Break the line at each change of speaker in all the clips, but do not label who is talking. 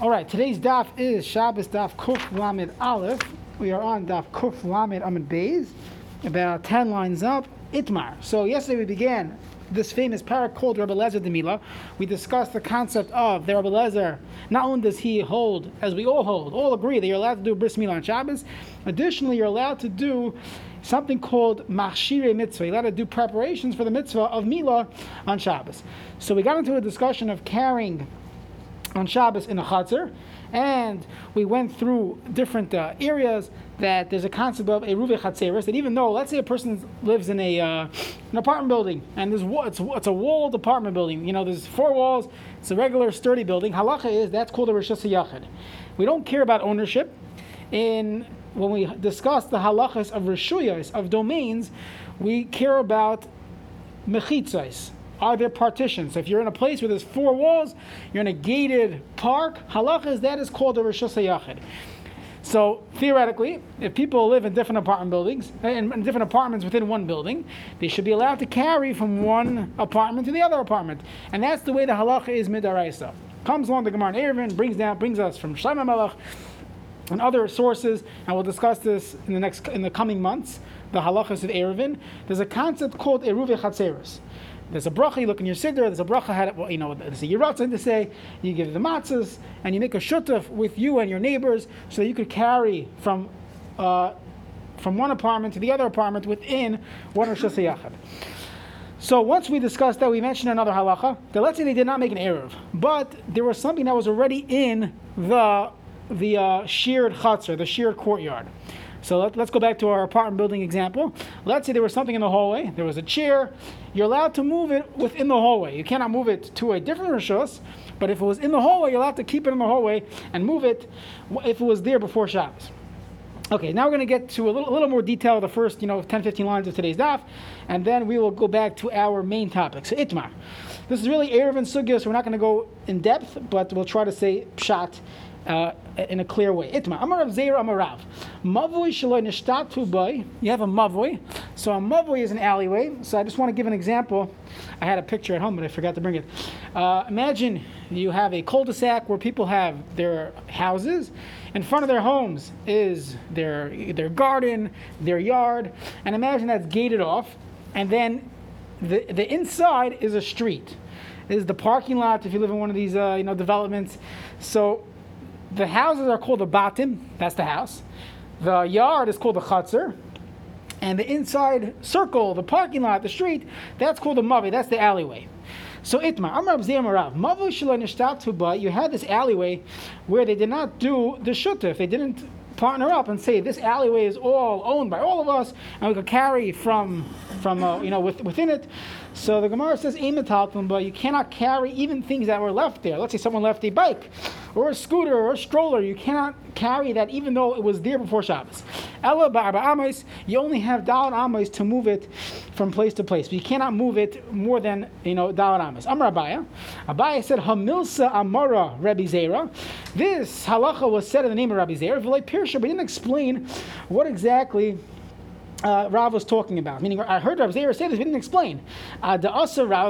All right, today's daf is Shabbos daf Kuf Lamed Aleph. We are on daf Kuf Lamed Amid Beis, about 10 lines up, Itmar. So yesterday we began this famous parak called Rabbi Lezer de Mila. We discussed the concept of the Rabbi Lezer. Not only does he hold, as we all hold, all agree that you're allowed to do bris milah on Shabbos. Additionally, you're allowed to do something called machshire mitzvah. You're allowed to do preparations for the mitzvah of milah on Shabbos. So we got into a discussion of carrying on Shabbos in a chutzner, and we went through different uh, areas that there's a concept of a ruve chatzeris, that even though, let's say a person lives in a uh, an apartment building, and there's it's, it's a walled apartment building, you know, there's four walls, it's a regular sturdy building, halacha is, that's called a rishas yachid. We don't care about ownership. In when we discuss the halachas of rishuyas, of domains, we care about mechitzais, are there partitions? If you're in a place where there's four walls, you're in a gated park, halacha is that is called a Rishus Yachid. So theoretically, if people live in different apartment buildings, uh, in, in, different apartments within one building, they should be allowed to carry from one apartment to the other apartment, and that's the way the halacha is midaraisa. Comes along the Gemara in Eruvin, brings down, brings us from Shlomo Melech and other sources, and we'll discuss this in the next in the coming months. The halachas of Eruvin. There's a concept called eruve chatzeres. There's a bracha, you look in your siddur, there's a bracha, had, well, you know, there's a yiratzin to say, you give the matzahs, and you make a shutaf with you and your neighbors so that you could carry from, uh, from one apartment to the other apartment within one Rosh. So once we discussed that, we mentioned another halacha, that let's say they did not make an Erev, but there was something that was already in the, the uh, sheared the sheared courtyard. So let, us go back to our apartment building example. Let's say there was something in the hallway. There was a chair. You're allowed to move it within the hallway. You cannot move it to a different rishos, but if it was in the hallway, you're allowed to keep it in the hallway and move it if it was there before Shabbos. Okay, now we're going to get to a little, a little more detail of the first, you know, 10, 15 lines of today's daf, and then we will go back to our main topic. So, Itmar. This is really Erev and Sugya, so we're not going to go in depth, but we'll try to say Pshat uh, in a clear way. Itma. Amar Rav Zeir Amar Rav. Mavoi shaloi nishtatu boy. You have a mavoi. So a mavoi is an alleyway. So I just want to give an example. I had a picture at home, but I forgot to bring it. Uh, imagine you have a cul-de-sac where people have their houses. In front of their homes is their their garden, their yard, and imagine that's gated off, and then the the inside is a street. This is the parking lot if you live in one of these uh, you know developments. So the houses are called the batim, that's the house. The yard is called the chutzner. And the inside circle, the parking lot, the street, that's called the mavi, that's the alleyway. So itma, Amar Marav, Mavu Shalai you had this alleyway where they did not do the shutuf, they didn't partner up and say this alleyway is all owned by all of us, and we could carry from from uh, you know with, within it. So the Gemara says, but you cannot carry even things that were left there. Let's say someone left a bike or a scooter or a stroller. You cannot carry that even though it was there before Shabbos. Ella ba'arba amos, you only have dalad amos to move it from place to place. But you cannot move it more than, you know, dalad amos. Amar Abaya. Abaya said, Hamilsa amara Rabbi Zera. This halacha was said in the name of Rabbi Zera. V'lei Pirsha, but he didn't explain what exactly uh, Rav was talking about. Meaning, I heard Rav Zera say this, he didn't explain. Uh, the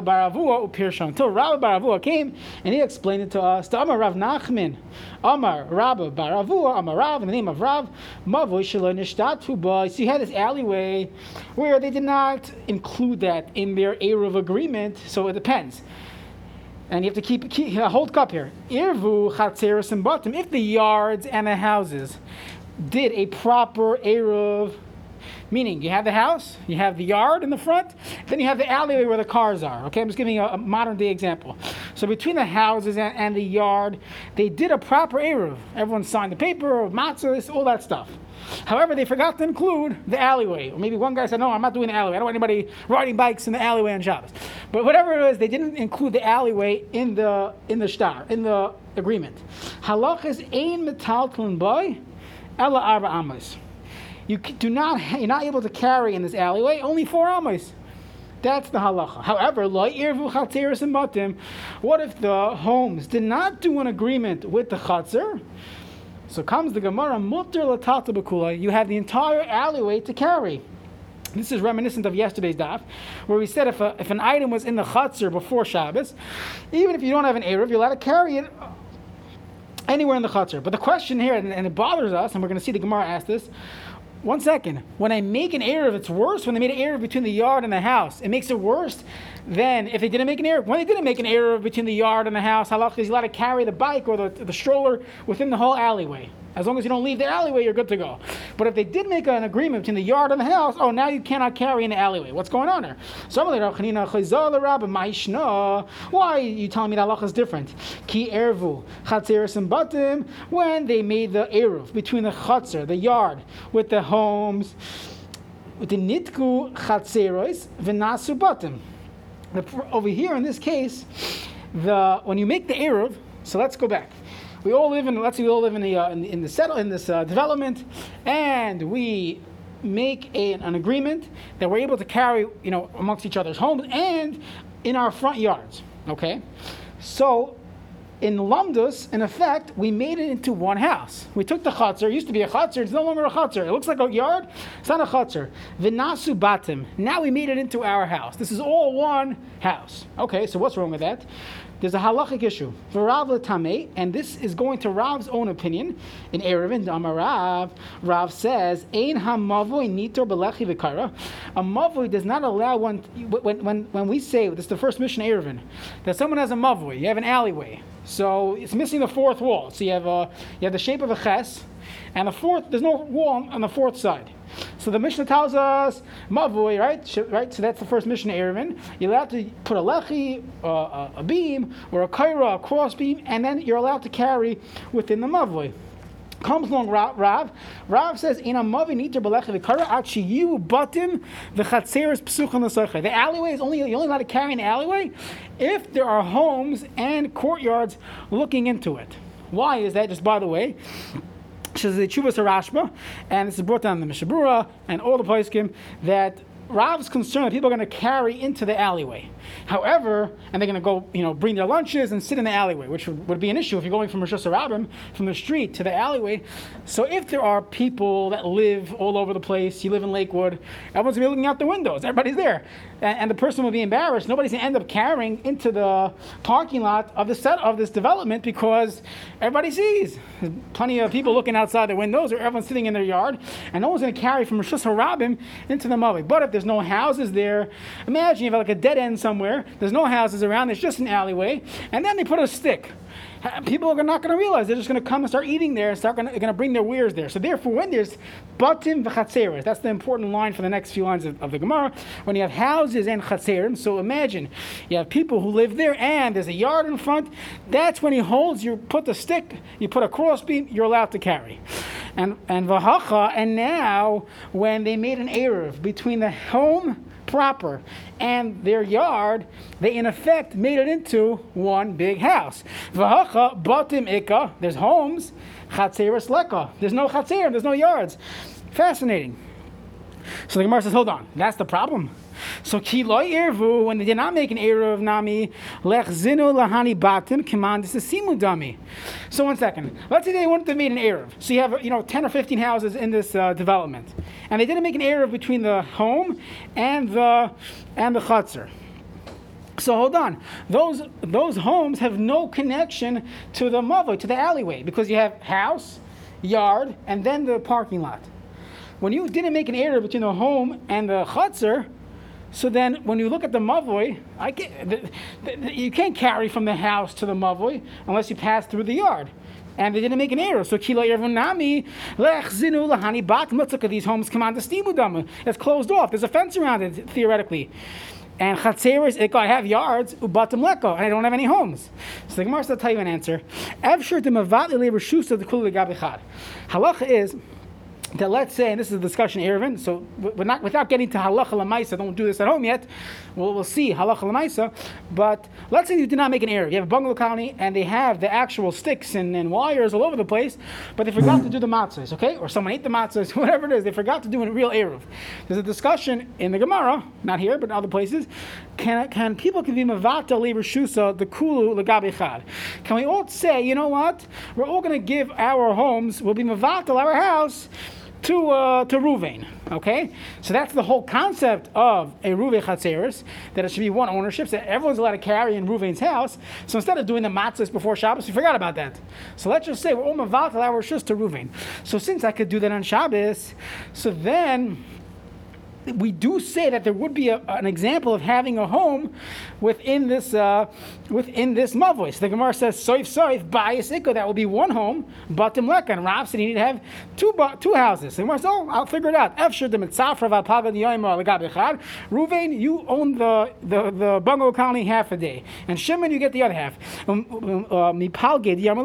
Baravua. Until Rav Baravua came and he explained it to us. The Amar Rav Nachman, Amar Rav Baravua, Amar Rav, in the name of Rav, Mavoy Shalon Nishtatu So you had this alleyway where they did not include that in their Erev agreement, so it depends. And you have to keep, keep uh, hold cup here. Irvu and. If the yards and the houses did a proper eruv Meaning, you have the house, you have the yard in the front, then you have the alleyway where the cars are. Okay, I'm just giving you a, a modern day example. So between the houses and, and, the yard, they did a proper eruv. Everyone signed the paper, matzahs, all that stuff. However, they forgot to include the alleyway. Or maybe one guy said, "No, I'm not doing the alleyway. I don't want anybody riding bikes in the alleyway on Shabbos." But whatever it is, they didn't include the alleyway in the in the star in the agreement. Halach is ein metalton boy, ella arba amos you do not, you're not able to carry in this alleyway only four amos. That's the halacha. However, what if the homes did not do an agreement with the chatzir? So comes the Gemara, you have the entire alleyway to carry. This is reminiscent of yesterday's daf, where we said if, a, if an item was in the chatzir before Shabbos, even if you don't have an Erev, you're allowed to carry it anywhere in the chutzner. But the question here, and, and it bothers us, and we're going to see the Gemara ask this. One second. When I make an Erev, it's worse when they made an error between the yard and the house. It makes it worse than if they didn't make an Erev. When they didn't make an Erev between the yard and the house, halach is allowed to carry the bike or the, the stroller within the whole alleyway. As long as you don't leave the alleyway, you're good to go. But if they did make an agreement between the yard and the house, oh, now you cannot carry in the alleyway. What's going on there? Why are you telling me that Allah is different? Ki ervu chatzeres and batim when they made the eruv between the chatzer, the yard, with the homes, with the nitku chatzeros v'nasu batim. Over here in this case, the when you make the eruv, so let's go back we all live in let's say we all live in the uh, in, in, the settle in this uh, development, and we make a, an agreement that we're able to carry you know amongst each other's homes and in our front yards. Okay, so in Lumdus, in effect, we made it into one house. We took the chutzner. It used to be a chutzner. It's no longer a chutzner. It looks like a yard. It's not a chutzner. Vinasu batim. Now we made it into our house. This is all one house. Okay, so what's wrong with that? There's a halachic issue. for Rav Latame, and this is going to Rav's own opinion. In Erevin, Rav, Rav says, Ein hamavoi nitor belechi v'kara. A mavoi does not allow one, when, when, when we say, this is the first mission Erevin, that someone has a mavoi, you have an alleyway. So it's missing the fourth wall. So you have, a, you have the shape of a ches, and the fourth, there's no wall on the fourth side. So the Mishnah tells us mavui, right? Right. So that's the first Mishnah Erevin. You're allowed to put a lechi, uh, a beam, or a kaira, a cross beam, and then you're allowed to carry within the mavui. Comes along Rav. Rav, says in a mavi niter belecha v'kara achiyu batim v'chatzeres psuchan The alleyway is only you're only allowed to carry an alleyway if there are homes and courtyards looking into it. Why is that? Just by the way, says the Chuvas Rashba, and this is brought down in the Mishnah Berurah and all the Paiskim that Rav's concerned that people are going to carry into the alleyway. However, and they're going to go, you know, bring their lunches and sit in the alleyway, which would, would be an issue if you're going from reshus harabim from the street to the alleyway. So if there are people that live all over the place, you live in Lakewood, everyone's going to be looking out the windows. Everybody's there, and, and the person will be embarrassed. Nobody's going to end up carrying into the parking lot of the set of this development because everybody sees. There's plenty of people looking outside the windows, or everyone's sitting in their yard, and no one's going to carry from reshus harabim into the Mavi. But if there's no houses there. Imagine you have like a dead end somewhere. There's no houses around. There's just an alleyway, and then they put a stick people are not going to realize they're just going to come and start eating there and start going to bring their wares there. So therefore, when there's batim v'chatzeres, that's the important line for the next few lines of, of the Gemara. When you have houses and chatzerim, so imagine you have people who live there and there's a yard in front. That's when he holds. You put the stick, you put a crossbeam, you're allowed to carry. And and vahacha, and now when they made an erev between the home proper and their yard, they in effect made it into one big house. Vahacha batim. There's homes. Leka. There's no chatzer. There's no yards. Fascinating. So the Gemara says, hold on. That's the problem. So ki lo when they did not make an eruv of nami lech zinu lahani batim command is simu dami. So one second. Let's say they wanted to make an eruv. So you have you know ten or fifteen houses in this uh, development, and they didn't make an eruv between the home and the and the chutzner. So hold on. Those those homes have no connection to the mother, to the alleyway, because you have house, yard, and then the parking lot. When you didn't make an area between the home and the chutzner, so then, when you look at the mavoi, you can't carry from the house to the mavoi unless you pass through the yard. And they didn't make an error. So kilo nami lech zinu lahani bat. Let's look at these homes. Come on, the stibudam. It's closed off. There's a fence around it theoretically. And chatzeres, I have yards, ubatim leko, and I don't have any homes. So the Gemara will tell you an answer. Evshir de mavat shusa the kulu Halacha is that let's say, and this is a discussion, Erevin, so we're not, without getting to halacha lemaisa, don't do this at home yet. We'll, we'll see halacha lemaisa. But let's say you did not make an error. You have a bungalow colony and they have the actual sticks and, and wires all over the place, but they forgot to do the matzahs, okay? Or someone ate the matzahs, whatever it is, they forgot to do a real eruv. There's a discussion in the Gemara, not here, but in other places. Can, can people can be mavata li shusa the kulu legabi chad? Can we all say, you know what? We're all going to give our homes, we'll be mavata our house to uh, to Ruvain. Okay, so that's the whole concept of a Ruvain Chatzeris, that it should be one ownership, so everyone's allowed to carry in Ruvain's house. So instead of doing the matzahs before Shabbos, we forgot about that. So let's just say we're all mavatal our just to Ruvain. So since I could do that on Shabbos, so then we do say that there would be a, an example of having a home within this uh, within this mavoi. So the Gemara says soif soif bias ikko. That will be one home. Batim leka. And Rav said he need to have two two houses. The Gemara says, oh, I'll figure it out. Efshir the mitzafra v'alpaga diyoyma legabechad. Ruvain, you own the, the the bungalow colony half a day, and Shimon you get the other half. Um, um, uh, Mipalge diyama.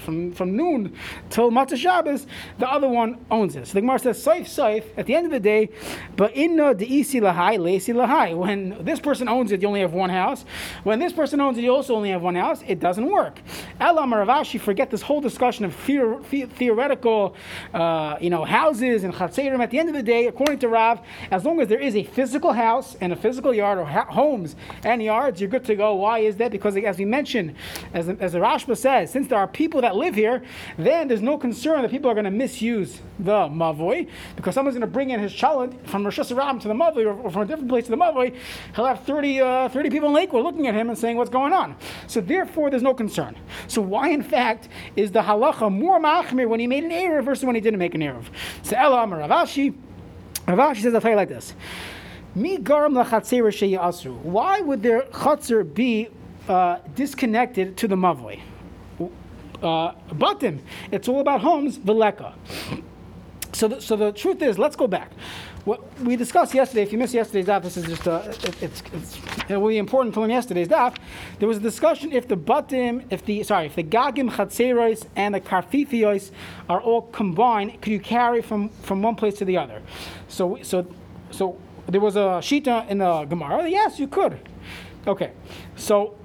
From from noon till Matzah Shabbos, the other one owns it. So the Gemara says soif soif. At the end of the day. But inna deisi lahai, lesi lahai. When this person owns it, you only have one house. When this person owns it, you also only have one house. It doesn't work. Elam Rav Ashi forget this whole discussion of theoretical, uh, you know, houses and chatzerim. At the end of the day, according to Rav, as long as there is a physical house and a physical yard or ha- homes and yards, you're good to go. Why is that? Because as we mentioned, as, as the Rashba says, since there are people that live here, then there's no concern that people are going to misuse the mavoi because someone's going to bring in his child from reshus harabim to the Mavoi or, or, from a different place to the Mavoi, he'll have 30, uh, 30 people in Lakewood looking at him and saying what's going on. So therefore, there's no concern. So why, in fact, is the halacha more machmir when he made an Erev versus when he didn't make an Erev? So Ella Rav Ashi, Ravashi says, tell you like this. Mi garam asru. Why would their chatzir be uh, disconnected to the mavoi? Uh, batim. It's all about homes, veleka. So the, so the truth is, let's go back. What we discussed yesterday, if you missed yesterday's daf, this is just a, it, it's, it's, it will be important to learn yesterday's daf. There was a discussion if the batim, if the sorry, if the gagim chatzeros and the karfithios are all combined, could you carry from from one place to the other? So so so there was a shita in the Gemara. Yes, you could. Okay, so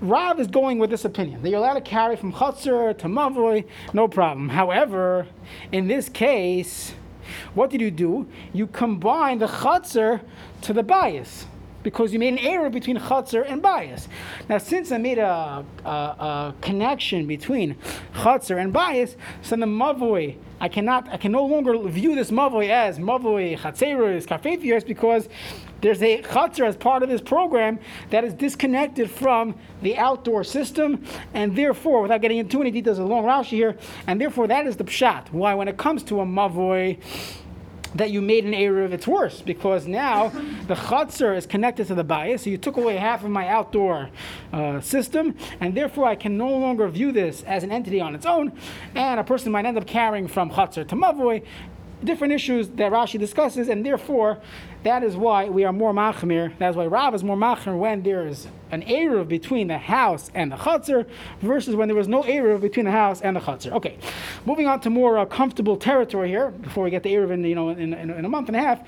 Rav is going with this opinion that you're allowed to carry from chutzner to mavoi, no problem. However, in this case, what did you do? You combine the chutzner to the bias because you made an error between chutzner and bias. Now, since I made a, a, a connection between chutzner and bias, so the mavoi, I cannot, I can no longer view this mavoi as mavoi chatzerus kafefios because there's a chutzner as part of this program that is disconnected from the outdoor system, and therefore, without getting into any details, a long Rashi here, and therefore that is the pshat. Why, when it comes to a mavoi, that you made an Erev, it's worse because now the chutzner is connected to the bias, so you took away half of my outdoor uh, system, and therefore I can no longer view this as an entity on its own, and a person might end up carrying from chutzner to mavoi, different issues that Rashi discusses, and therefore that is why we are more machmir. That's why Rav is more machmir when there is an eruv between the house and the chutzner versus when there was no eruv between the house and the chutzner. Okay, moving on to more uh, comfortable territory here before we get the eruv in you know in, in, in, a month and a half.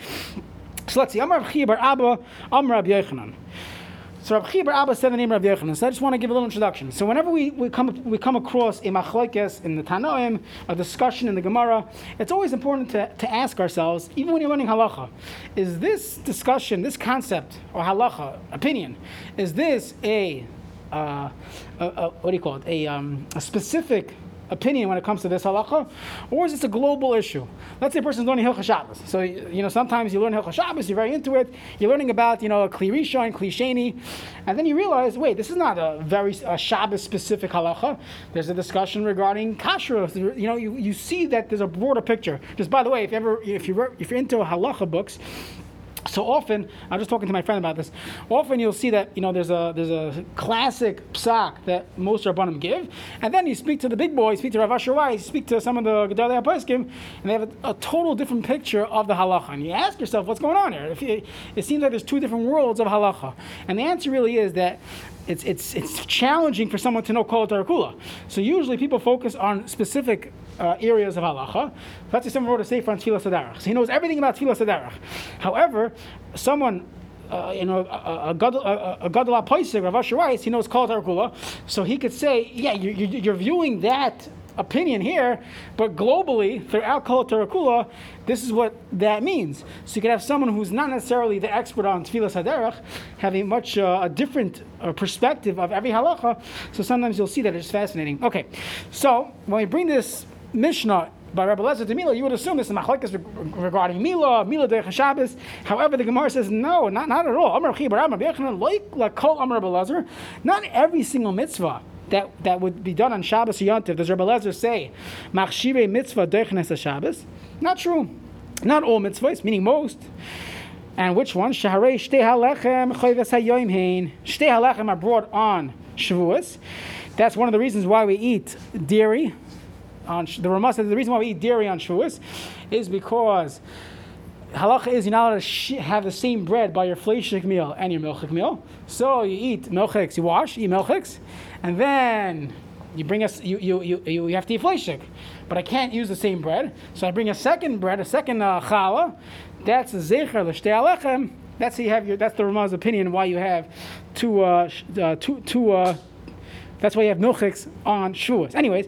So let's see. Amar Chibar Abba Amar Yochanan. So Rabbi Chibar Abba said the name of Rabbi Yochanan. So I just want to give a little introduction. So whenever we, we come we come across a machlokes in the Tanoim, a discussion in the Gemara, it's always important to, to ask ourselves, even when you're learning halacha, is this discussion, this concept or halacha opinion, is this a, uh, a, a what do you call it, a, um, a specific opinion when it comes to this halacha, or is this a global issue? Let's say a person's learning Hilchah Shabbos. So, you know, sometimes you learn Hilchah Shabbos, you're very into it, you're learning about, you know, a Kli Rishon, Kli Sheni, and then you realize, wait, this is not a very a Shabbos specific halacha. There's a discussion regarding kashrus. You know, you, you see that there's a broader picture. Just by the way, if ever, if you're, if you're into halacha books, so often, I'm just talking to my friend about this. Often you'll see that you know there's a there's a classic psak that most rabbanim give, and then you speak to the big boys, speak to Rav Asher Weiss, speak to some of the Gedalei Poskim, and they have a, a, total different picture of the halacha. And you ask yourself, what's going on here? You, it seems like there's two different worlds of halacha, and the answer really is that it's, it's, it's challenging for someone to know Kol Tarakula. So usually people focus on specific uh, areas of halacha. Let's say someone wrote a sefer on Tfilah Sadarach. So he knows everything about Tfilah Sadarach. However, someone uh, you know, a, gadol apoisig, Rav Asher Weiss, he knows Kol Tarakula, so he could say, yeah, you, you, you're viewing that opinion here, but globally, throughout Kol Tarakula, this is what that means. So you could have someone who's not necessarily the expert on Tfilas Haderach, having much uh, a different uh, perspective of every halacha. So sometimes you'll see that it's fascinating. Okay, so when we bring this Mishnah by Rabbi Lezer to Mila, you would assume this is machlekes regarding Mila, Mila de Shabbos. However, the Gemara says no, not, not at all. rabbi lezer Not every single mitzvah that, that would be done on Shabbos or Yontif, does Rabbi Lezer say, Machshire mitzvah deichnes Shabbos? Not true. Not all mitzvahs, meaning most. And which one? Shaharei shtei halechem chayves hayoim hein. Shtei halechem are brought on Shavuos. That's one of the reasons why we eat dairy. On the Ramah says the reason why we eat dairy on Shavuos is because halacha is you're not allowed to have the same bread by your fleishik meal and your milchik meal. So you eat milchiks, you wash, eat milchiks, and then you bring us you you you, you have to eat fleishik. But I can't use the same bread, so I bring a second bread, a second uh, challah. That's a zecher l'shtei. That's you have your. That's the Ramah's opinion why you have two uh, uh, two two. Uh, that's why you have milchiks on shuas. Anyways,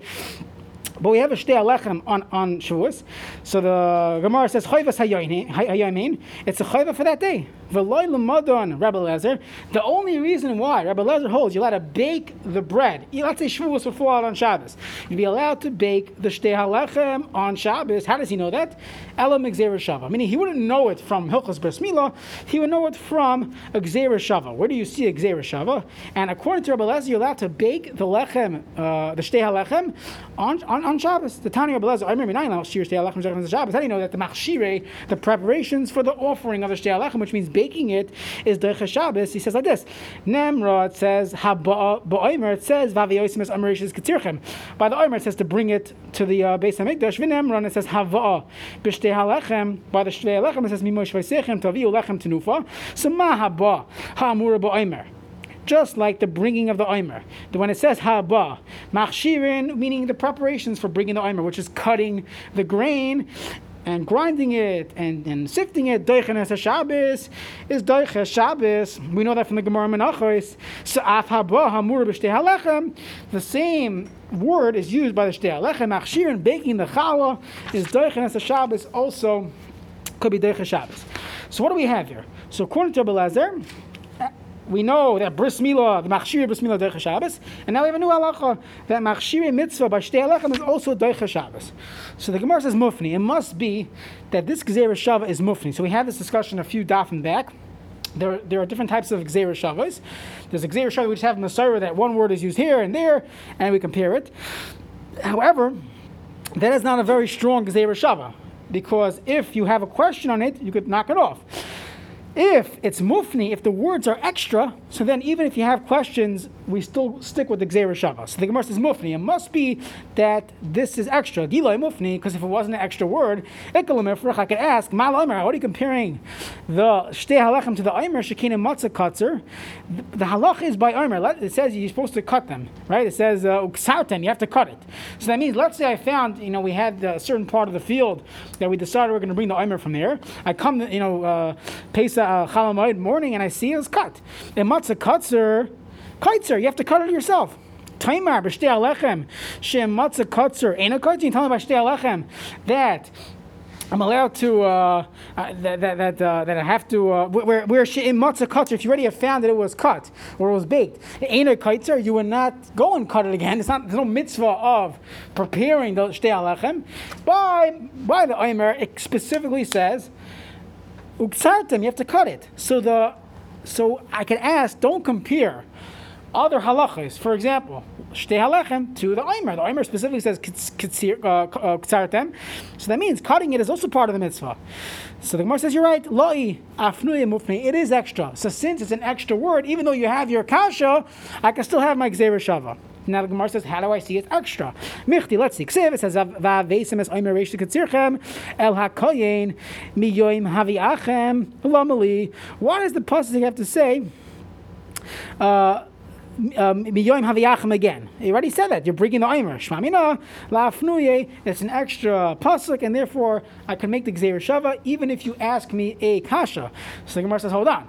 but we have a shtei alechem on, on Shavuos. So the Gemara says, Chayvas hayamin. It's a chayva for that day. V'loy l'madon, Rabbi Lezer. The only reason why Rabbi Lezer holds you're allowed to bake the bread. Let's say Shavuos would fall out on Shabbos. You'd be allowed to bake the shtei halechem on Shabbos. How does he know that? Gzeir Shava. Meaning he wouldn't know it from Hilchas Bris Milah. He would know it from Gzeir Shava. Where do you see Gzeir Shava? And according to Rabbi Lezer, you're allowed to bake the lechem, uh, the shtei halechem on, on on Shabbos. The Tanya Rabbi Rebbe I remember nine Shir Shtei Alechem Shabbos. How do you know that the Machshire, the preparations for the offering of the Shtei Alechem, which means baking it, is the Shabbos? He says like this: Nemra says Haba. It says Vaviyosimus Amarishis Ketirchem. By the Omer it says to bring it to the uh, Beis Hamikdash. V'Nemra it says Hava B'Shtei Halechem. By the Shtei Alechem it says Mimosh Vaisechem Taviu Lechem Tenufa. So Ma Haba Ha'amura Ba'omer just like the bringing of the Omer. When it says Haba, Machshirin, meaning the preparations for bringing the Omer, which is cutting the grain and grinding it and, and sifting it, Doichenes Shabbos is Doiches Shabbos. We know that from the Gemara Menachos. So Af Haba Hamur B'Shtei. The same word is used by the Shtei Halechem. Machshirin, baking the challah, is Doichenes Shabbos also could be Doiches Shabbos. So what do we have here? So according to Abelazar, we know that bris milah, the machshir bris milah derech Shabbos, and now we have a new halacha that machshir mitzvah by shtei halechem is also derech Shabbos. So the Gemara says mufni. It must be that this gzeira shava is mufni. So we had this discussion a few dafim back. There, there are different types of gzeira shavas. There's a gzeira shava we just have in the Surah that one word is used here and there, and we compare it. However, that is not a very strong gzeira shava because if you have a question on it, you could knock it off. If it's mufni, if the words are extra, so then even if you have questions, we still stick with the Shava. So the Gemara says mufni. It must be that this is extra. Giloi mufni, because if it wasn't an extra word, I could ask, Mal what are you comparing the Shtei Halechem to the Omer Shekin and Matzah Katzer? The halach is by Omer. It says you're supposed to cut them, right? It says uh, you have to cut it. So that means, let's say I found, you know, we had a certain part of the field that we decided we're going to bring the Omer from there. I come, you know, uh, Pesach uh, morning and I see it's cut. And matzah kutzer, kaitzer, you have to cut it yourself. Taimar b'shtei alechem, shem matzah kutzer, ain't a kaitzer, tell me about shtei alechem, that I'm allowed to uh, uh, that that that, uh, that I have to uh, where where in matzah kutzer. If you already have found that it was cut or it was baked, ain't a kaitzer. You would not go and cut it again. It's not there's no mitzvah of preparing the shtei alechem. By by the Omer, it specifically says Uksartem, you have to cut it. So the so I can ask, don't compare other halachas. For example, shtei halechem to the omer. The omer specifically says ktsartem. Uh, uh, so that means cutting it is also part of the mitzvah. So the Gemara says you're right. Loi afnuye mufni. It is extra. So since it's an extra word, even though you have your kasha, I can still have my gzeira shava. Now the Gemara says, how do I see it extra? Michti, let's see. Ksiv, it says, Va'vesim es oimer reish katzirchem el hakoyin miyoim haviachem lamali. Why does the pasuk have to say, uh, um, Haviyachim again. You already said that. You're bringing the Omer. Shmamina, La'afnuye. It's an extra pasuk, and therefore I can make the Gzeir Shava even if you ask me a kasha. So the Gemara says, hold on.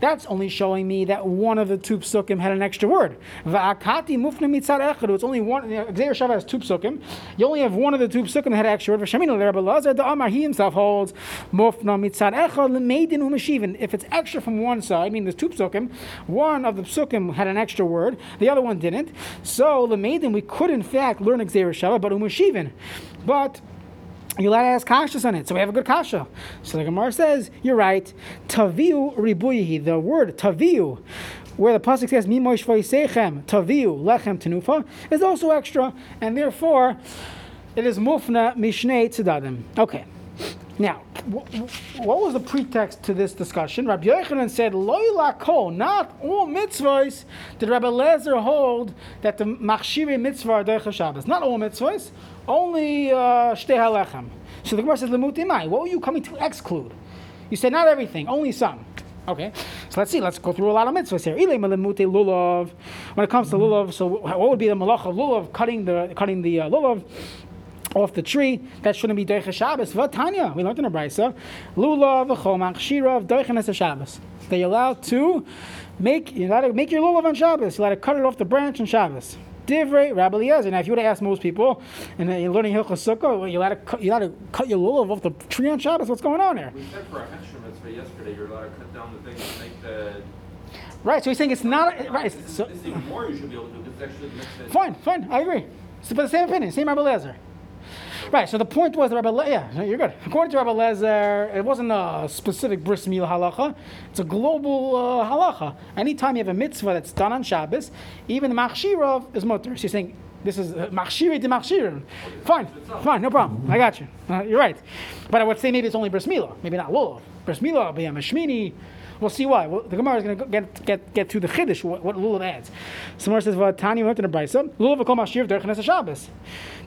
That's only showing me that one of the two psukim had an extra word. Va'akati mufna mitzad echad. It's only one. Gzeir Shava has two psukim. You only have one of the two psukim that had an extra word. V'shamina Rabbi Lazar the Amar he himself holds mufna mitzad echad lemeidin u'meshivin. If it's extra from one side, I mean there's two psukim. One of the psukim had an extra word. The other one didn't. So the lemeidin we could in fact learn Gzeir Shava, but umeshivin. But you let ask kashas on it. So we have a good kasha. So the Gemara says, you're right. Taviu ribuyihi. The word taviu, where the pasuk says mimosh vayisechem taviu lechem tenufa, is also extra, and therefore it is mufna mishnei tzedadim. Okay. Now, what was the pretext to this discussion? Rabbi Yochanan said, "Loy kol, not all mitzvahs did Rabbi Lezer hold that the machshiri mitzvah are derech Shabbos. Not all mitzvahs, only uh, shtei halechem. So the Gemara says, "Lemutimai, what were you coming to exclude? You said not everything, only some." Okay, so let's see. Let's go through a lot of mitzvahs here. lulav. When it comes to lulav, so what would be the malach of lulav? Cutting the cutting the uh, lulav off the tree, that shouldn't be Deicha Shabbos. Vatanya, we learned in the Brisa, Lulav, Chomach, Shirav, Deichanes Shabbos. They're allowed to make, you're allowed to make your lulav on Shabbos. You're allowed to cut it off the branch on Shabbos. Divrei Rabbi Eliezer. Now, if you would have asked most people, and you're learning Hilchas Sukkah, well, you're allowed, to cut, you're allowed to cut your lulav off the tree on Shabbos. What's going on there?
We said for our mitzvah yesterday, you're allowed to cut down the things to make the.
Right, so he's saying it's not right.
This,
So,
is even more you should be able to do because it's actually
fine, fine, I agree. So, but the same opinion, same Rabbi Eliezer. Right, so the point was Rabbi Le- yeah, you're good. According to Rabbi Lezer, it wasn't a specific bris milah halacha. It's a global uh, halacha. Anytime you have a mitzvah that's done on Shabbos, even the machshirov is mutter. So you're saying this is uh, machshiri de machshir. Fine, fine, no problem. I got you. Uh, you're right. But I would say maybe it's only bris milah, maybe not lulav. Bris milah, mashmini. We'll see why. Well, the Gemara is going to get get get through the chiddush what, what lulav adds. So Gemara says, "Tani went in the brisa. Lulav kol mashir derech Shabbos."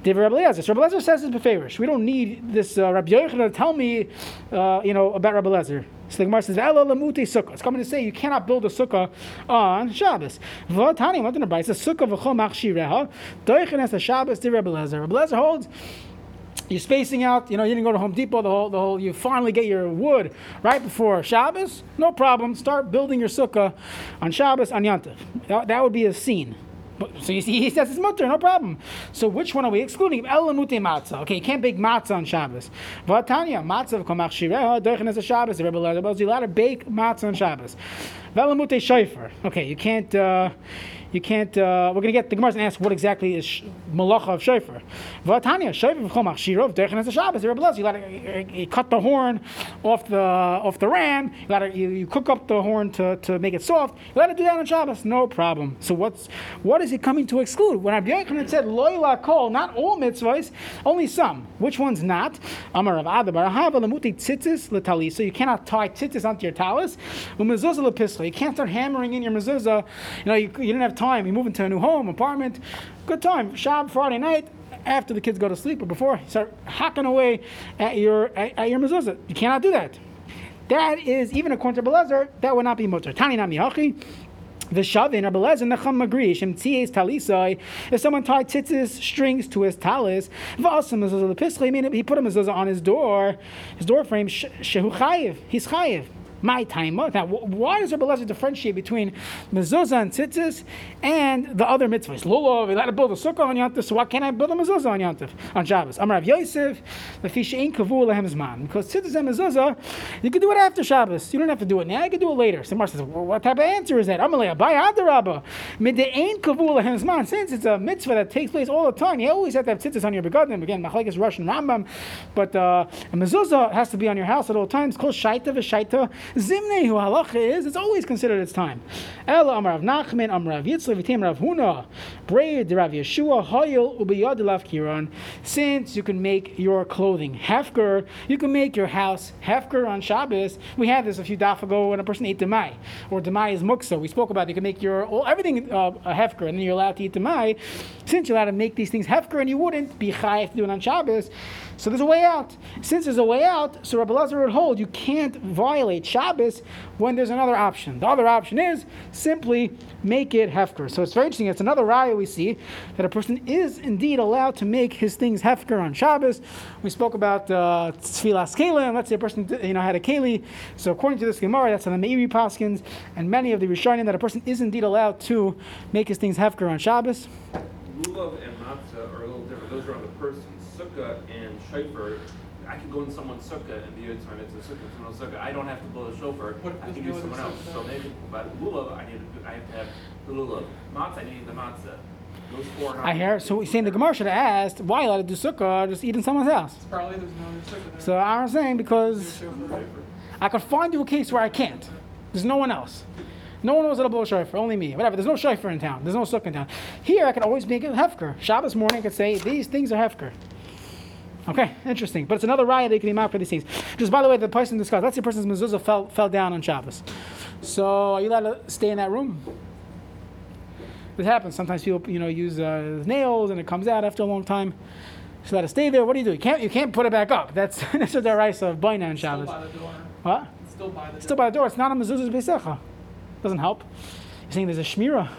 David Rabbi Lezer. So Rabbi Lezer says it's beferish. We don't need this uh, Rabbi Yochanan to tell me, uh, you know, about Rabbi Lezer. So the Gemara says, "V'elo lamute sukkah." It's coming to say you cannot build a sukkah on Shabbos. V'tani went in the brisa. Sukkah v'chol machshireha. Doichen Shabbos. Did Rabbi Lezer. Rabbi Lezer holds you're spacing out, you know, you didn't go to Home Depot, the whole, the whole, you finally get your wood right before Shabbos, no problem. Start building your sukkah on Shabbos, on Yantiv. That, that would be a scene. So you see, he says it's mutter, no problem. So which one are we excluding? Elamute matzah. Okay, you can't bake matzah on Shabbos. Vatanya, matzah v'komach shireha, doichen as Shabbos, the Rebbe to bake matzah on Shabbos. Velamute shayfer. Okay, you can't, uh, you can't. Uh, we're going to get the Gemara and ask what exactly is sh- malacha of shofar. Vatanya shofar v'chomach shirov derech as a Shabbos. You got to cut the horn off the off the ram. You got to you, you cook up the horn to, to make it soft. You got to do that on Shabbos. No problem. So what's what is it coming to exclude? When Rabbi Yochanan said loyla kol, not all mitzvahs, only some. Which one's not? Amar Rav Adabar hava lemuti letalisa. You cannot tie tzitzis onto your talis. You can't start hammering in your mezuzah. You know you, you didn't have time. You move into a new home, apartment. Good time. Shab Friday night after the kids go to sleep or before. You start hacking away at your at, at your mezuzah. You cannot do that. That is even according to Belezer, that would not be mutter. Tani nami hachi. The shavin or belezer necham magri shem tzies talisai. If someone tied tzitzis strings to his talis, v'asam mezuzah lepischa. I mean, he put a mezuzah on his door, his door frame. Shehu chayiv. He's chayiv my time. Now, why does Rabbi Lezer differentiate between mezuzah and tzitzis and the other mitzvahs? Lulav, we let to build a sukkah on Yantif, so why can't I build a mezuzah on Yantif, on Shabbos? I'm Rav Yosef, lefi ain't kavu zman. Because tzitzis and mezuzah, you can do it after Shabbos. You don't have to do it now. You can do it later. So Mar says, well, what type of answer is that? I'm Amalei abai adarabba. Midde ain't kavu lehem zman. Since it's a mitzvah that takes place all the time, you always have to have tzitzis on your begadim. Again, machlekes Russian Rambam, but uh, a mezuzah has to be on your house at all times. Called shaita v'shaita Zimne who halacha is, it's always considered its time. Ela Amar Rav Nachman, Amar Rav Yitzchak, Vitim Rav Huna, Breid Rav Yeshua, Hoyel Ubiyadilav Kiran. Since you can make your clothing hefker, you can make your house hefker on Shabbos. We had this a few daf ago when a person ate demai, or demai is muksa. We spoke about it. you can make your all, everything uh, a hefker, and then you're allowed to eat demai. Since you're allowed to make these things hefker, and you wouldn't be chayef to do it on Shabbos. So there's a way out. Since there's a way out, so Rabbi Lazar would hold you can't violate Shabbos when there's another option. The other option is simply make it hefker. So it's very interesting. It's another raya we see that a person is indeed allowed to make his things hefker on Shabbos. We spoke about uh, keli, let's say a person you know had a keli. So according to this Gemara, that's on the Meiri Paskins and many of the Rishonim that a person is indeed allowed to make his things hefker on Shabbos.
Lulav and matzah are a little different. Those are on the person. Sukkah shofar, I can go in someone's sukkah and be a time it's a sukkah, someone's sukkah. I don't have to blow the shofar.
What
I can do
do
someone else. So maybe, but lulav, I need to, I have to have the lulav. Matzah, I need the matzah. Those four.
I hear. So he's saying the Gemara should have asked why you allowed to do sukkah just eat in someone's house.
It's probably there's no other sukkah there.
So I'm saying because I could find you a case where I can't. There's no one else. No one knows how to blow a shofar, only me. Whatever. There's no shofar in town. There's no sukkah in town. Here, I could always make it hefker. Shabbos morning, I could say these things are hefker. Okay, interesting. But it's another riot that you can be for these things. Just by the way, the person discussed. Let's say a person's mezuzah fell fell down on Shabbos. So are you allowed to stay in that room? This happens. Sometimes people, you know, use uh, nails and it comes out after a long time. So let it stay there. What do you do? You can't you can't put it back up. That's that's a deraisa of baina and
Still
Shabbos.
by the door.
What?
Still by the door.
Still by the door. It's not a mezuzah's beisecha. Doesn't help. You're saying there's a shmira.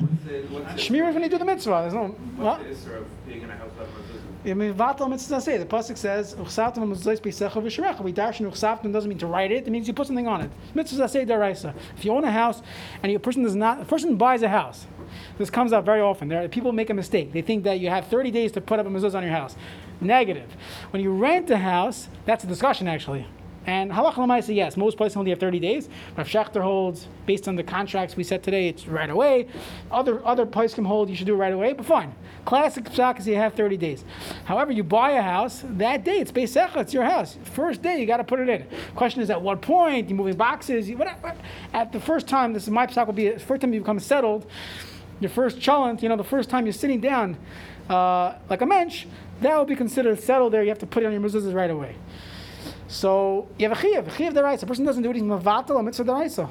What's the, what's the,
Shmira is when you do the mitzvah. There's no what?
what's the issur of being in a house without mezuzah?
I mean, vatal mitzvah say the pasuk says uchsavtim mezuzahs beisecha v'sherecha. We uchsavtim doesn't mean to write it. It means you put something on it. Mitzvah say deraisa. If you own a house and a person does not, a person buys a house. This comes up very often. There are, people make a mistake. They think that you have 30 days to put up a mezuzah on your house. Negative. When you rent a house, that's a discussion actually. And halacha l'maisa, yes, most places only have 30 days. Rav Schechter holds, based on the contracts we set today, it's right away. Other other places can hold, you should do it right away, but fine. Classic psak is you have 30 days. However, you buy a house, that day it's beisecha, it's your house. First day, you got to put it in. Question is at what point? You're moving boxes, you, whatever. At the first time, this is my psak will be, the first time you become settled, your first chalent, you know, the first time you're sitting down uh, like a mensch, that will be considered settled there. You have to put it on your mezuzahs right away. So you have a chiyuv, a chiyuv deraisa. A person doesn't do it, he's mavatal a mitzvah deraisa.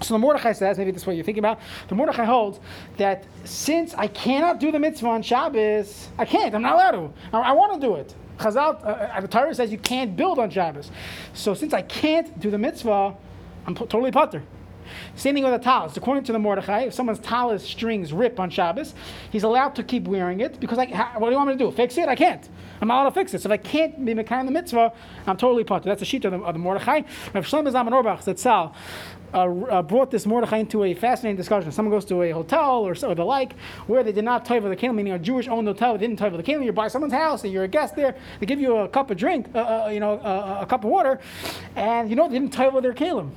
So the Mordechai says, maybe this is what you're thinking about. The Mordechai holds that since I cannot do the mitzvah on Shabbos, I can't. I'm not allowed to. I, I want to do it. Chazal, uh, uh, the Torah says you can't build on Shabbos. So since I can't do the mitzvah, I'm totally putter. Same thing with a talis. According to the Mordechai, if someone's talis strings rip on Shabbos, he's allowed to keep wearing it because I, ha- what do you want me to do? Fix it? I can't. I'm allowed to fix it. So if I can't be Mekayim the mitzvah, I'm totally putter. That's a sheet of the, of the Mordechai. Rav Shlomo Zalman Auerbach Zatzal uh, uh, brought this Mordechai into a fascinating discussion. Someone goes to a hotel or, or the like where they did not toivel the kelim, meaning a Jewish-owned hotel, they didn't toivel the kelim. You buy someone's house and you're a guest there. They give you a cup of drink, uh, uh, you know, uh, a cup of water, and you know they didn't toivel their kelim.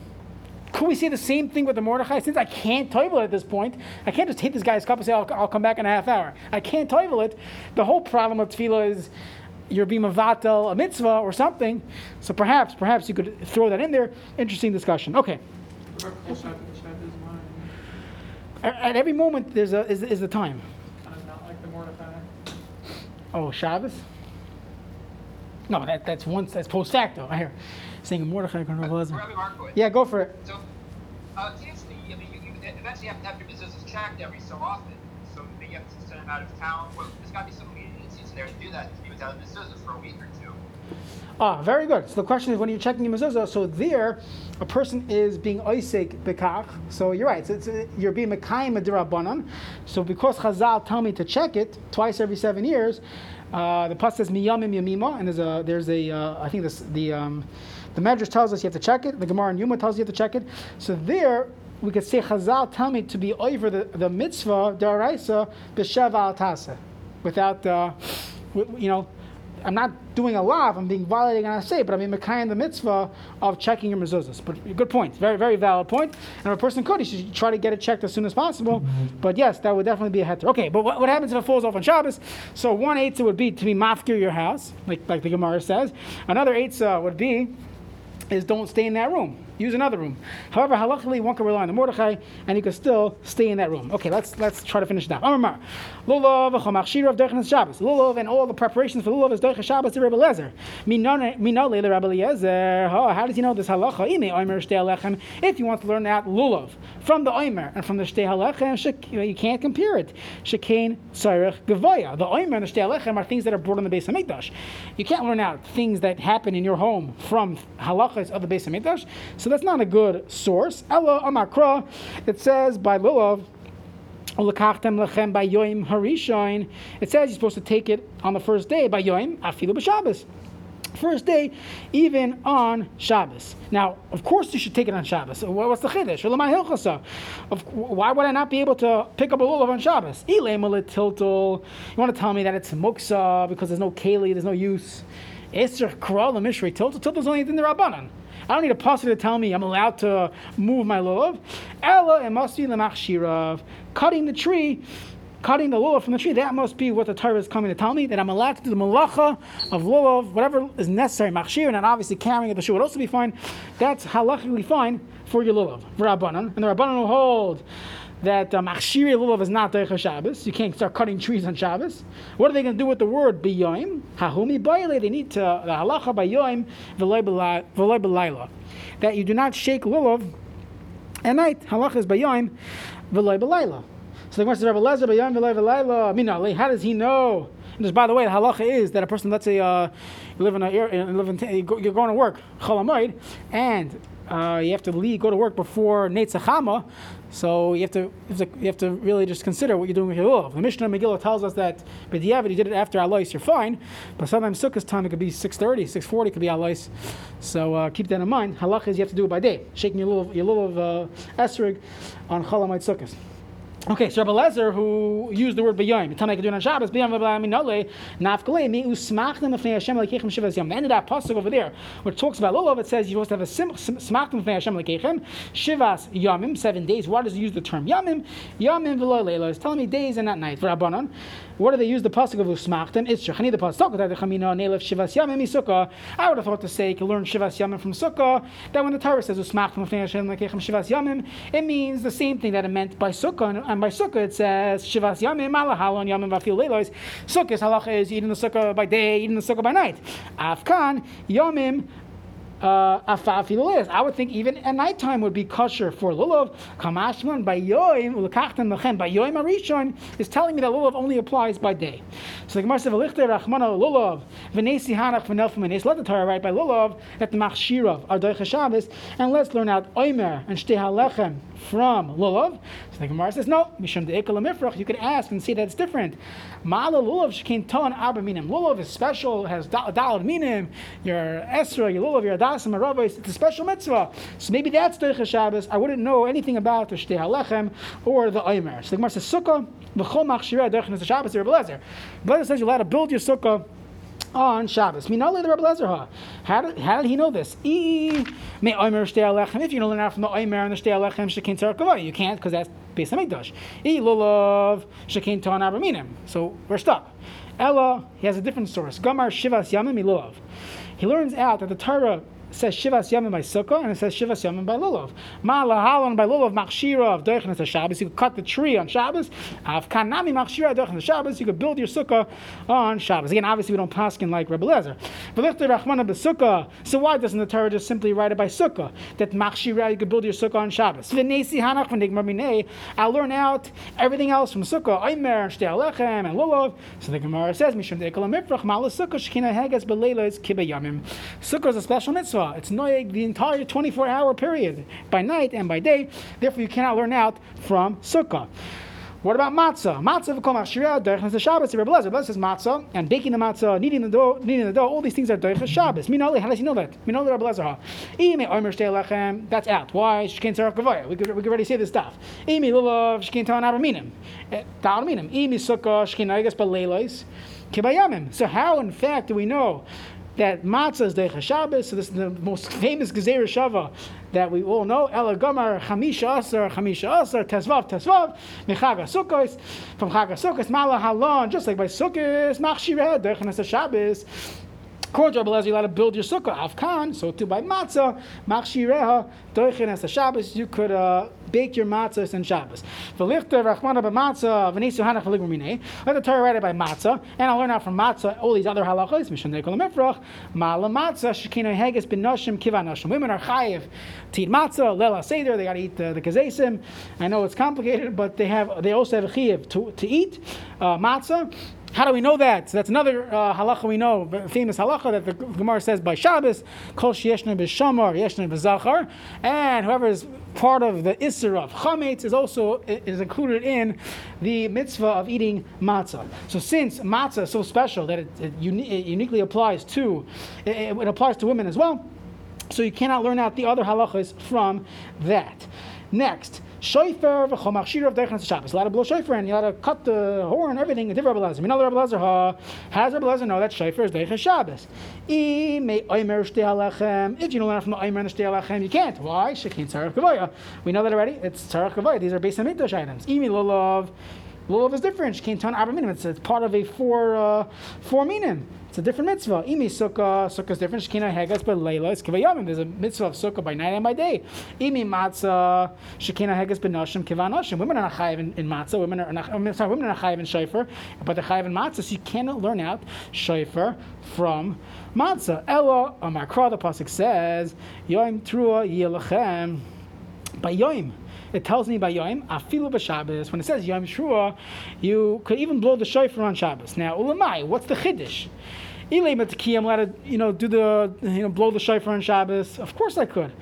Could we say the same thing with the Mordechai? Since I can't toivel at this point, I can't just take this guy's cup and say, I'll, I'll come back in a half hour. I can't toivel it. The whole problem with tefillah is you're being mavatel a mitzvah or something. So perhaps, perhaps you could throw that in there. Interesting discussion. Okay. At, every moment, there's a is, is the time.
Of
Oh, Shabbos. No, that, that's once that's post facto. I hear saying Mordechai.
Markowitz.
Yeah, go for it.
So, uh, seriously, I mean, you, you eventually have to have your businesses checked every so often. So maybe you have to send them out of town. Well, there's got to be some leniencies there to do that. To be without a business for a week or two.
Ah, very good. So the question is when you're checking your mezuzah, so there, a person is being oisek bekach. So you're right. So uh, you're being mekayim dirabanan. So because Chazal tell me to check it twice every seven years, uh, the plus says miyamim yamima, and there's a there's a uh, I think this the um, the Medrash tells us you have to check it. The Gemara in Yuma tells you you have to check it. So there. We could say Chazal tell me to be over the, the mitzvah daraisa b'sheva al tasa, without uh, you know I'm not doing a lav, I'm being violating an say, but I'm in Mekayim the mitzvah of checking your mezuzahs. But good point, very, very valid point. And if a person could, he should try to get it checked as soon as possible. But yes, that would definitely be a heter. Okay, but what, what happens if it falls off on Shabbos? So one eitzah would be to be mafkir your house, like, like the Gemara says. Another eitzah uh, would be is don't stay in that room. Use another room. However, halachically, one can rely on the Mordechai, and you can still stay in that room. Okay, let's let's try to finish it up. Amar, lulav v'chamachshira of Deichen Shabbos. Lulav and all the preparations for lulav is Deichen Shabbos to Rebbe Lezer. Minole the Rebbe Eliezer. Oh, how does he know this halacha? Ime oimer shtei halechem. If you want to learn that lulav from the oimer and from the shtei halechem, shek- you can't compare it. Shekain tzarech gavoya. The oimer and the shtei halechem are things that are brought on the base of Mikdash. You can't learn out things that happen in your home from halachas of the base of Mikdash. That's not a good source. Ella amakra. It says by lulav. Lechem by yoim. It says you're supposed to take it on the first day by yoim afilu b'Shabbos. First day, even on Shabbos. Now, of course, you should take it on Shabbos. What's the chiddush? Why would I not be able to pick up a lulav on Shabbos? You want to tell me that it's muksa because there's no keli, there's no use. Esther Kral Mishrei Tilta. Tilta is only in the Rabbanan. I don't need a pasuk to tell me I'm allowed to move my lulav. Ella, it must be the. Cutting the tree, cutting the lulav from the tree, that must be what the Torah is coming to tell me, that I'm allowed to do the malacha of lulav, whatever is necessary, machshir, and obviously carrying it the shoe would also be fine. That's halachically fine for your lulav, for Rabbanan. And the Rabbanan will hold that uh, machshiri lulav is not Deicha Shabbos. You can't start cutting trees on Shabbos. What are they going to do with the word biyoim? Hahumi baile. They need to the halacha bayoim b'layla. That you do not shake lulav at night. Halacha is bayoim v'loy b'layla. So the Gemara says, Rabbi Lezer bayoim v'loy b'layla. Mina, how does he know? And just by the way, the halacha is that a person, let's say, uh, you live in a, you live in, you're going to work, cholamoid, and uh, you have to leave, go to work before Netzachama, so you have to you have to really just consider what you're doing with your lulav. The Mishnah Megillah tells us that but b'diavad you did it after alois, you're fine, but sometimes sukkah's time it could be 6:30, 6:40 could be alois. So uh, keep that in mind. Halach is you have to do it by day, shaking your lulav your lulav uh, esrig on chalamite sukkahs. Okay, so Rabbi Lezer, who used the word b'yom, Tanai Kedun on Shabbos, b'yom v'b'laminole, nafkalei, mi usmachtem l'fnei Hashem l'keichem shivas yom. The end of that pasuk over there, which talks about lulav, it says you're supposed to have a smachtem l'fnei Hashem l'keichem, shivas yomim, seven days. Why does it use the term yomim? Yomim v'lo. It's telling me days and not nights. Rabbanon, what do they use the pasuk of usmachtem? It's shachani the pasuk that the chamina neilef shivas yomim sukkah. I would have thought to say you can learn shivas yomim from sukkah. That when the Torah says usmachtem l'fnei Hashem l'keichem shivas yomim, it means the same thing that it meant by sukkah and by Sukkah it says Shivas Yamim Malahalon Yamim Vafil Leilos. Sukkah's halacha is eating the Sukkah by day, eating the Sukkah by night. Afkan Yamim uh, I would think even at nighttime would be kosher for lulav. Kamashman by yoim ulakachtem lechem by yoim arishon is telling me that lulav only applies by day. So the Gemara says v'lichter rachmana lulav v'nesi hanach v'nelfum Let the Torah write by lulav that the machshirav are doicha Shabbos and let's learn out oimer and shtei halechem from lulav. So the Gemara says no mishum mifrach. You can ask and see that it's different. Ma'ala lulav shekin ton arba. Lulav is special, has dalad minim. Your esra, your lulav, your rabbis. It's a special mitzvah. So maybe that's Deicha Shabbos. I wouldn't know anything about the Shtei Halechem or the Omer. So the Gemara says Sukkah v'chol machshirah Deicha Shabbos. Rebbe Lezer. Rebbe says you're allowed to build your Sukkah on Shabbos. Me Minale the Rebbe Lezer How did how did he know this? E may Omer Shtei Halechem. If you don't learn out from the Omer and the Shtei Halechem Shekin Tzar you can't because that's Beis Hamikdash. E lulav Shekin Ton Abraminim. So we're stuck. Ella, he has a different source. Gamar Shivas Yamim Ilulav. He learns out that the Torah says Shivas Yamim by Sukkah, and it says Shivas Yamim by Lulav. Ma lahalon by Lulav machshira of Deichnas Shabbos. You could cut the tree on Shabbos. Av kanami machshira Deichnas Shabbos. You could build your Sukkah on Shabbos. Again, obviously we don't paskin like Rebbe Lezer. V'lichter Rachmana b'Sukkah. So why doesn't the Torah just simply write it by Sukkah? That machshira you could build your Sukkah on Shabbos. V'nesi hanach v'nigmar I'll learn out everything else from Sukkah. Oimer, Shtei Alechem, and Lulav. So the Gemara says, Mishum de'ekol amifrach, ma'ala Sukkah, shkina heges b'leila is kibayamim. Sukkah is a special mitzvah. It's noyeg the entire 24 hour period, by night and by day. Therefore, you cannot learn out from Sukkah. What about matzah? Matzah v'kol machshirah derech the Shabbos. Rebbe Lezer. Rebbe says matzah and baking the matzah, kneading the dough, kneading the dough. All these things are derech Shabbos. Minoli, how does he know that? Minoli Rebbe Lezer. Ime omer shtei lechem. That's out. Why? Shkein tzarach gavoya. We could we could already say this stuff. Ime lulav shkein tan abraminim. Eh, Tal minim. Ime sukkah shkein nagas baleilos. Kibayamim. So how, in fact, do we know that matzah is Deicha Shabbos. So this is the most famous Gzeir Shava that we all know. Ela Gomar Chamisha Asar Chamisha Asar Tezvav Tezvav Mechaga Sukkos from Chaga Sukkos Mala Halon just like by Sukkos Machshirah Deicha Shabbos. To Rabbi you're allowed to build your sukkah afkan, so too by matzah, machshireha, doichin as a Shabbos, you could uh, bake your matzahs and Shabbos. V'lichter rachmana b'matzah, v'nisu hanach v'ligmar Let the Torah write it by matzah, and I'll learn out from matzah all these other halachos, mishon dekol mifrach, ma'ala matzah, shekina heges bin noshim kiva noshim. Women are chayiv to eat matzah, lela seder, they got to eat uh, the kazesim. I know it's complicated, but they have they also have a chayiv to, to eat uh, matzah. How do we know that? So that's another uh, halacha we know, famous halacha that the Gemara says by Shabbos, Kol sheyeshna b'shamar, b'zachar, and whoever is part of the Isser of Chametz is also is included in the mitzvah of eating matzah. So since matzah is so special that it, it, uni- it uniquely applies to, it, it applies to women as well, so you cannot learn out the other halachas from that. Next, Shofar v'chomach shira of Deichnas Shabbos. Allowed to blow shofar and you allowed to cut the horn, everything. Different Rabbi. We know Rabbi Lezer. Ha has Rabbi Lezer know that shofar is Deichnas Shabbos. If you don't learn from the oimer and shtei alechem, you can't. Why? Shekin tzarech kavoya. We know that already. It's tzarech kavoya. These are based on mikdash items. Imi lulav. Lulav is different. Shekin ton abba minim. It's, it's part of a four uh, four minim. It's a different mitzvah. Imi sukkah, sukkah is different. Shekina hegas, but leila is kivayamim. There's a mitzvah of sukkah by night and by day. Imi matzah, shekina hegas benashim kivanashim. Women are not chayiv in, in matzah. Women are not. I'm sorry, women are not chayiv in shayfer, but they're chayiv in matzah. So you cannot learn out shayfer from matzah. Ella amakra. The pasuk says, Yoim trua yilachem. By Yoim. It tells me by Yom, afilu b'Shabbos. When it says Yom Shua, you could even blow the shofar on Shabbos. Now, ulamai, what's the chiddush? Ilay matki, I'm allowed to, you know, do the, you know, blow the shofar on Shabbos. Of course I could.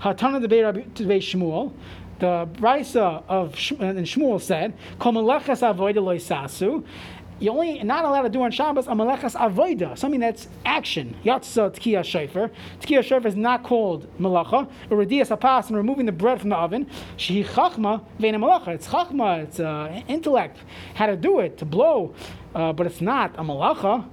Hatana debei Shmuel. The brisa of Shmuel said, "Kol melechas avoida lo sasu." You only not allowed to do on Shabbos a melechas avoida, something that's action. Yatzah tkiya shofar. Tkiya shofar is not called melacha. Uredias apas and removing the bread from the oven. Shehi chachma veina melacha. It's chachma. It's uh, intellect. How to do it to blow, uh, but it's not a melacha.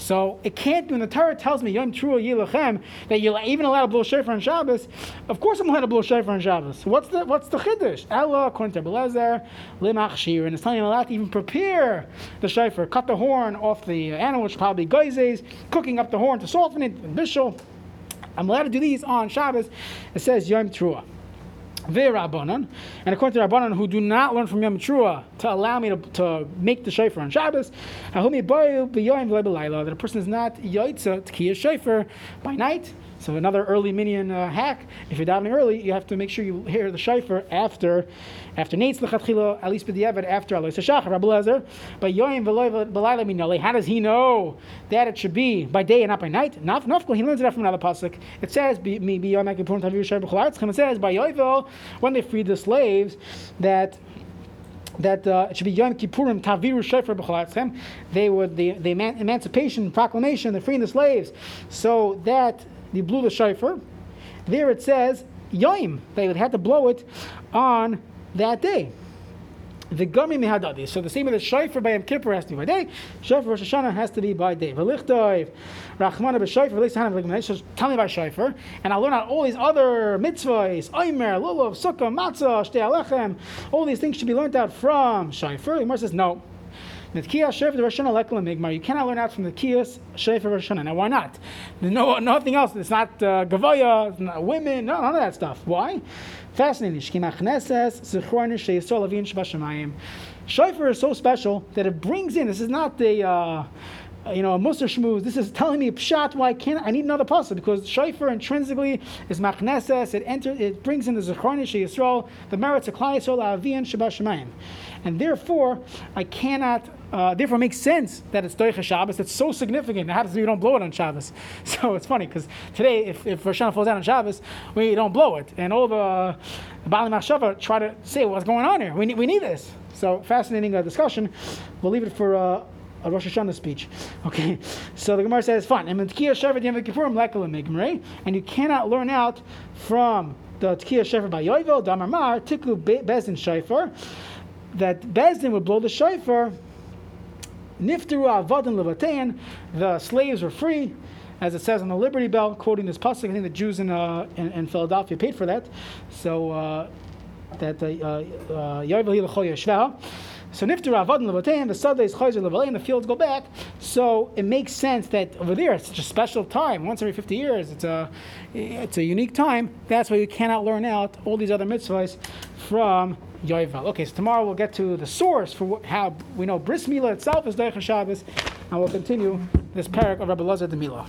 So it can't when the Torah tells me Yom Trua Yilachem that you're even allowed to blow shofar on Shabbos. Of course, I'm allowed to blow shofar on Shabbos. What's the what's the chiddush? Ella according to Belezer limachshir, and it's telling you allowed to even prepare the shofar, cut the horn off the animal, which probably geizes, cooking up the horn to soften it, and bishul. I'm allowed to do these on Shabbos. It says Yom Trua. Rabbanan, and according to Rabbanan who do not learn from Yom Trua to allow me to, to make the shofar on Shabbos, that a person is not yaitza to kiyah shofar by night. So another early minion uh, hack. If you're davening early, you have to make sure you hear the shofar after, after Nate's lechatchila, at least b'diavad after Alois Hashachar, Rabbi Lezer. But Yoim v'loy minole. How does he know that it should be by day and not by night? Naf nafkol. He learns it from another pasuk. It says b'yom akipurim tavir shayv b'cholartzchem. It says by Yovel when they freed the slaves that that uh, it should be Yom Kippurim Taviru Shofar B'cholatzchem. They would the the eman- emancipation proclamation, the freeing the slaves, so that they blew the shofar. There it says Yom. They would have to blow it on that day. The gummy mihadadi. So the same with the shofar by Yom Kippur has to be by day. Shofar Rosh Hashanah has to be by day. V'lichtoiv Rachmana b'shofar v'lichtoiv v'lichtoiv. So tell me about shofar, and I'll learn out all these other mitzvahs, oimer, lulav, sukkah, matzah, shtei alechem. All these things should be learned out from shofar. The Gemara says no. You cannot learn out from the Kiyas Shofar Rosh Hashanah. Now why not? No, nothing else. It's not uh, Gavoya, it's not women, no, none of that stuff. Why? Fascinating. Shabashamayim. Is so special that it brings in. This is not the. Uh, you know, a Musar Shmuz, this is telling me a pshat why I can't I need another pasuk because shofar intrinsically is machneses, it enters it brings in the Zechronish Yisrael, the merits of Klai Yisrael, Avian Shabbat. And therefore I cannot uh, therefore it makes sense that it's Doicha Shabbos. It's so significant. It happens we don't blow it on Shabbos. So it's funny because today, if, if Rosh Hashanah falls out on Shabbos, we don't blow it. And all the Bali Machshava try to say what's going on here. We need, we need this. So fascinating uh, discussion. We'll leave it for uh, a Rosh Hashanah speech. Okay, so the Gemara says, fine. And you cannot learn out from the Tkiya Shevet by Yovel Damar Mar Tiku Bezdin Shofar that Bezdin would blow the shofar. Niftaru Avodim Levatein, the slaves were free, as it says on the Liberty Bell, quoting this pasuk. I think the Jews in, uh, in, in Philadelphia paid for that. So uh, that uh, uh, Yeshva. So nifter avodim levatein, the Sundays chayzer levalein, the fields go back. So it makes sense that over there it's such a special time. Once every fifty years, it's a it's a unique time. That's why you cannot learn out all these other mitzvahs from Yovel. Okay, so tomorrow we'll get to the source for how we know bris milah itself is Deicha Shabbos, and we'll continue this parak of Rabbi Lazar de Milah.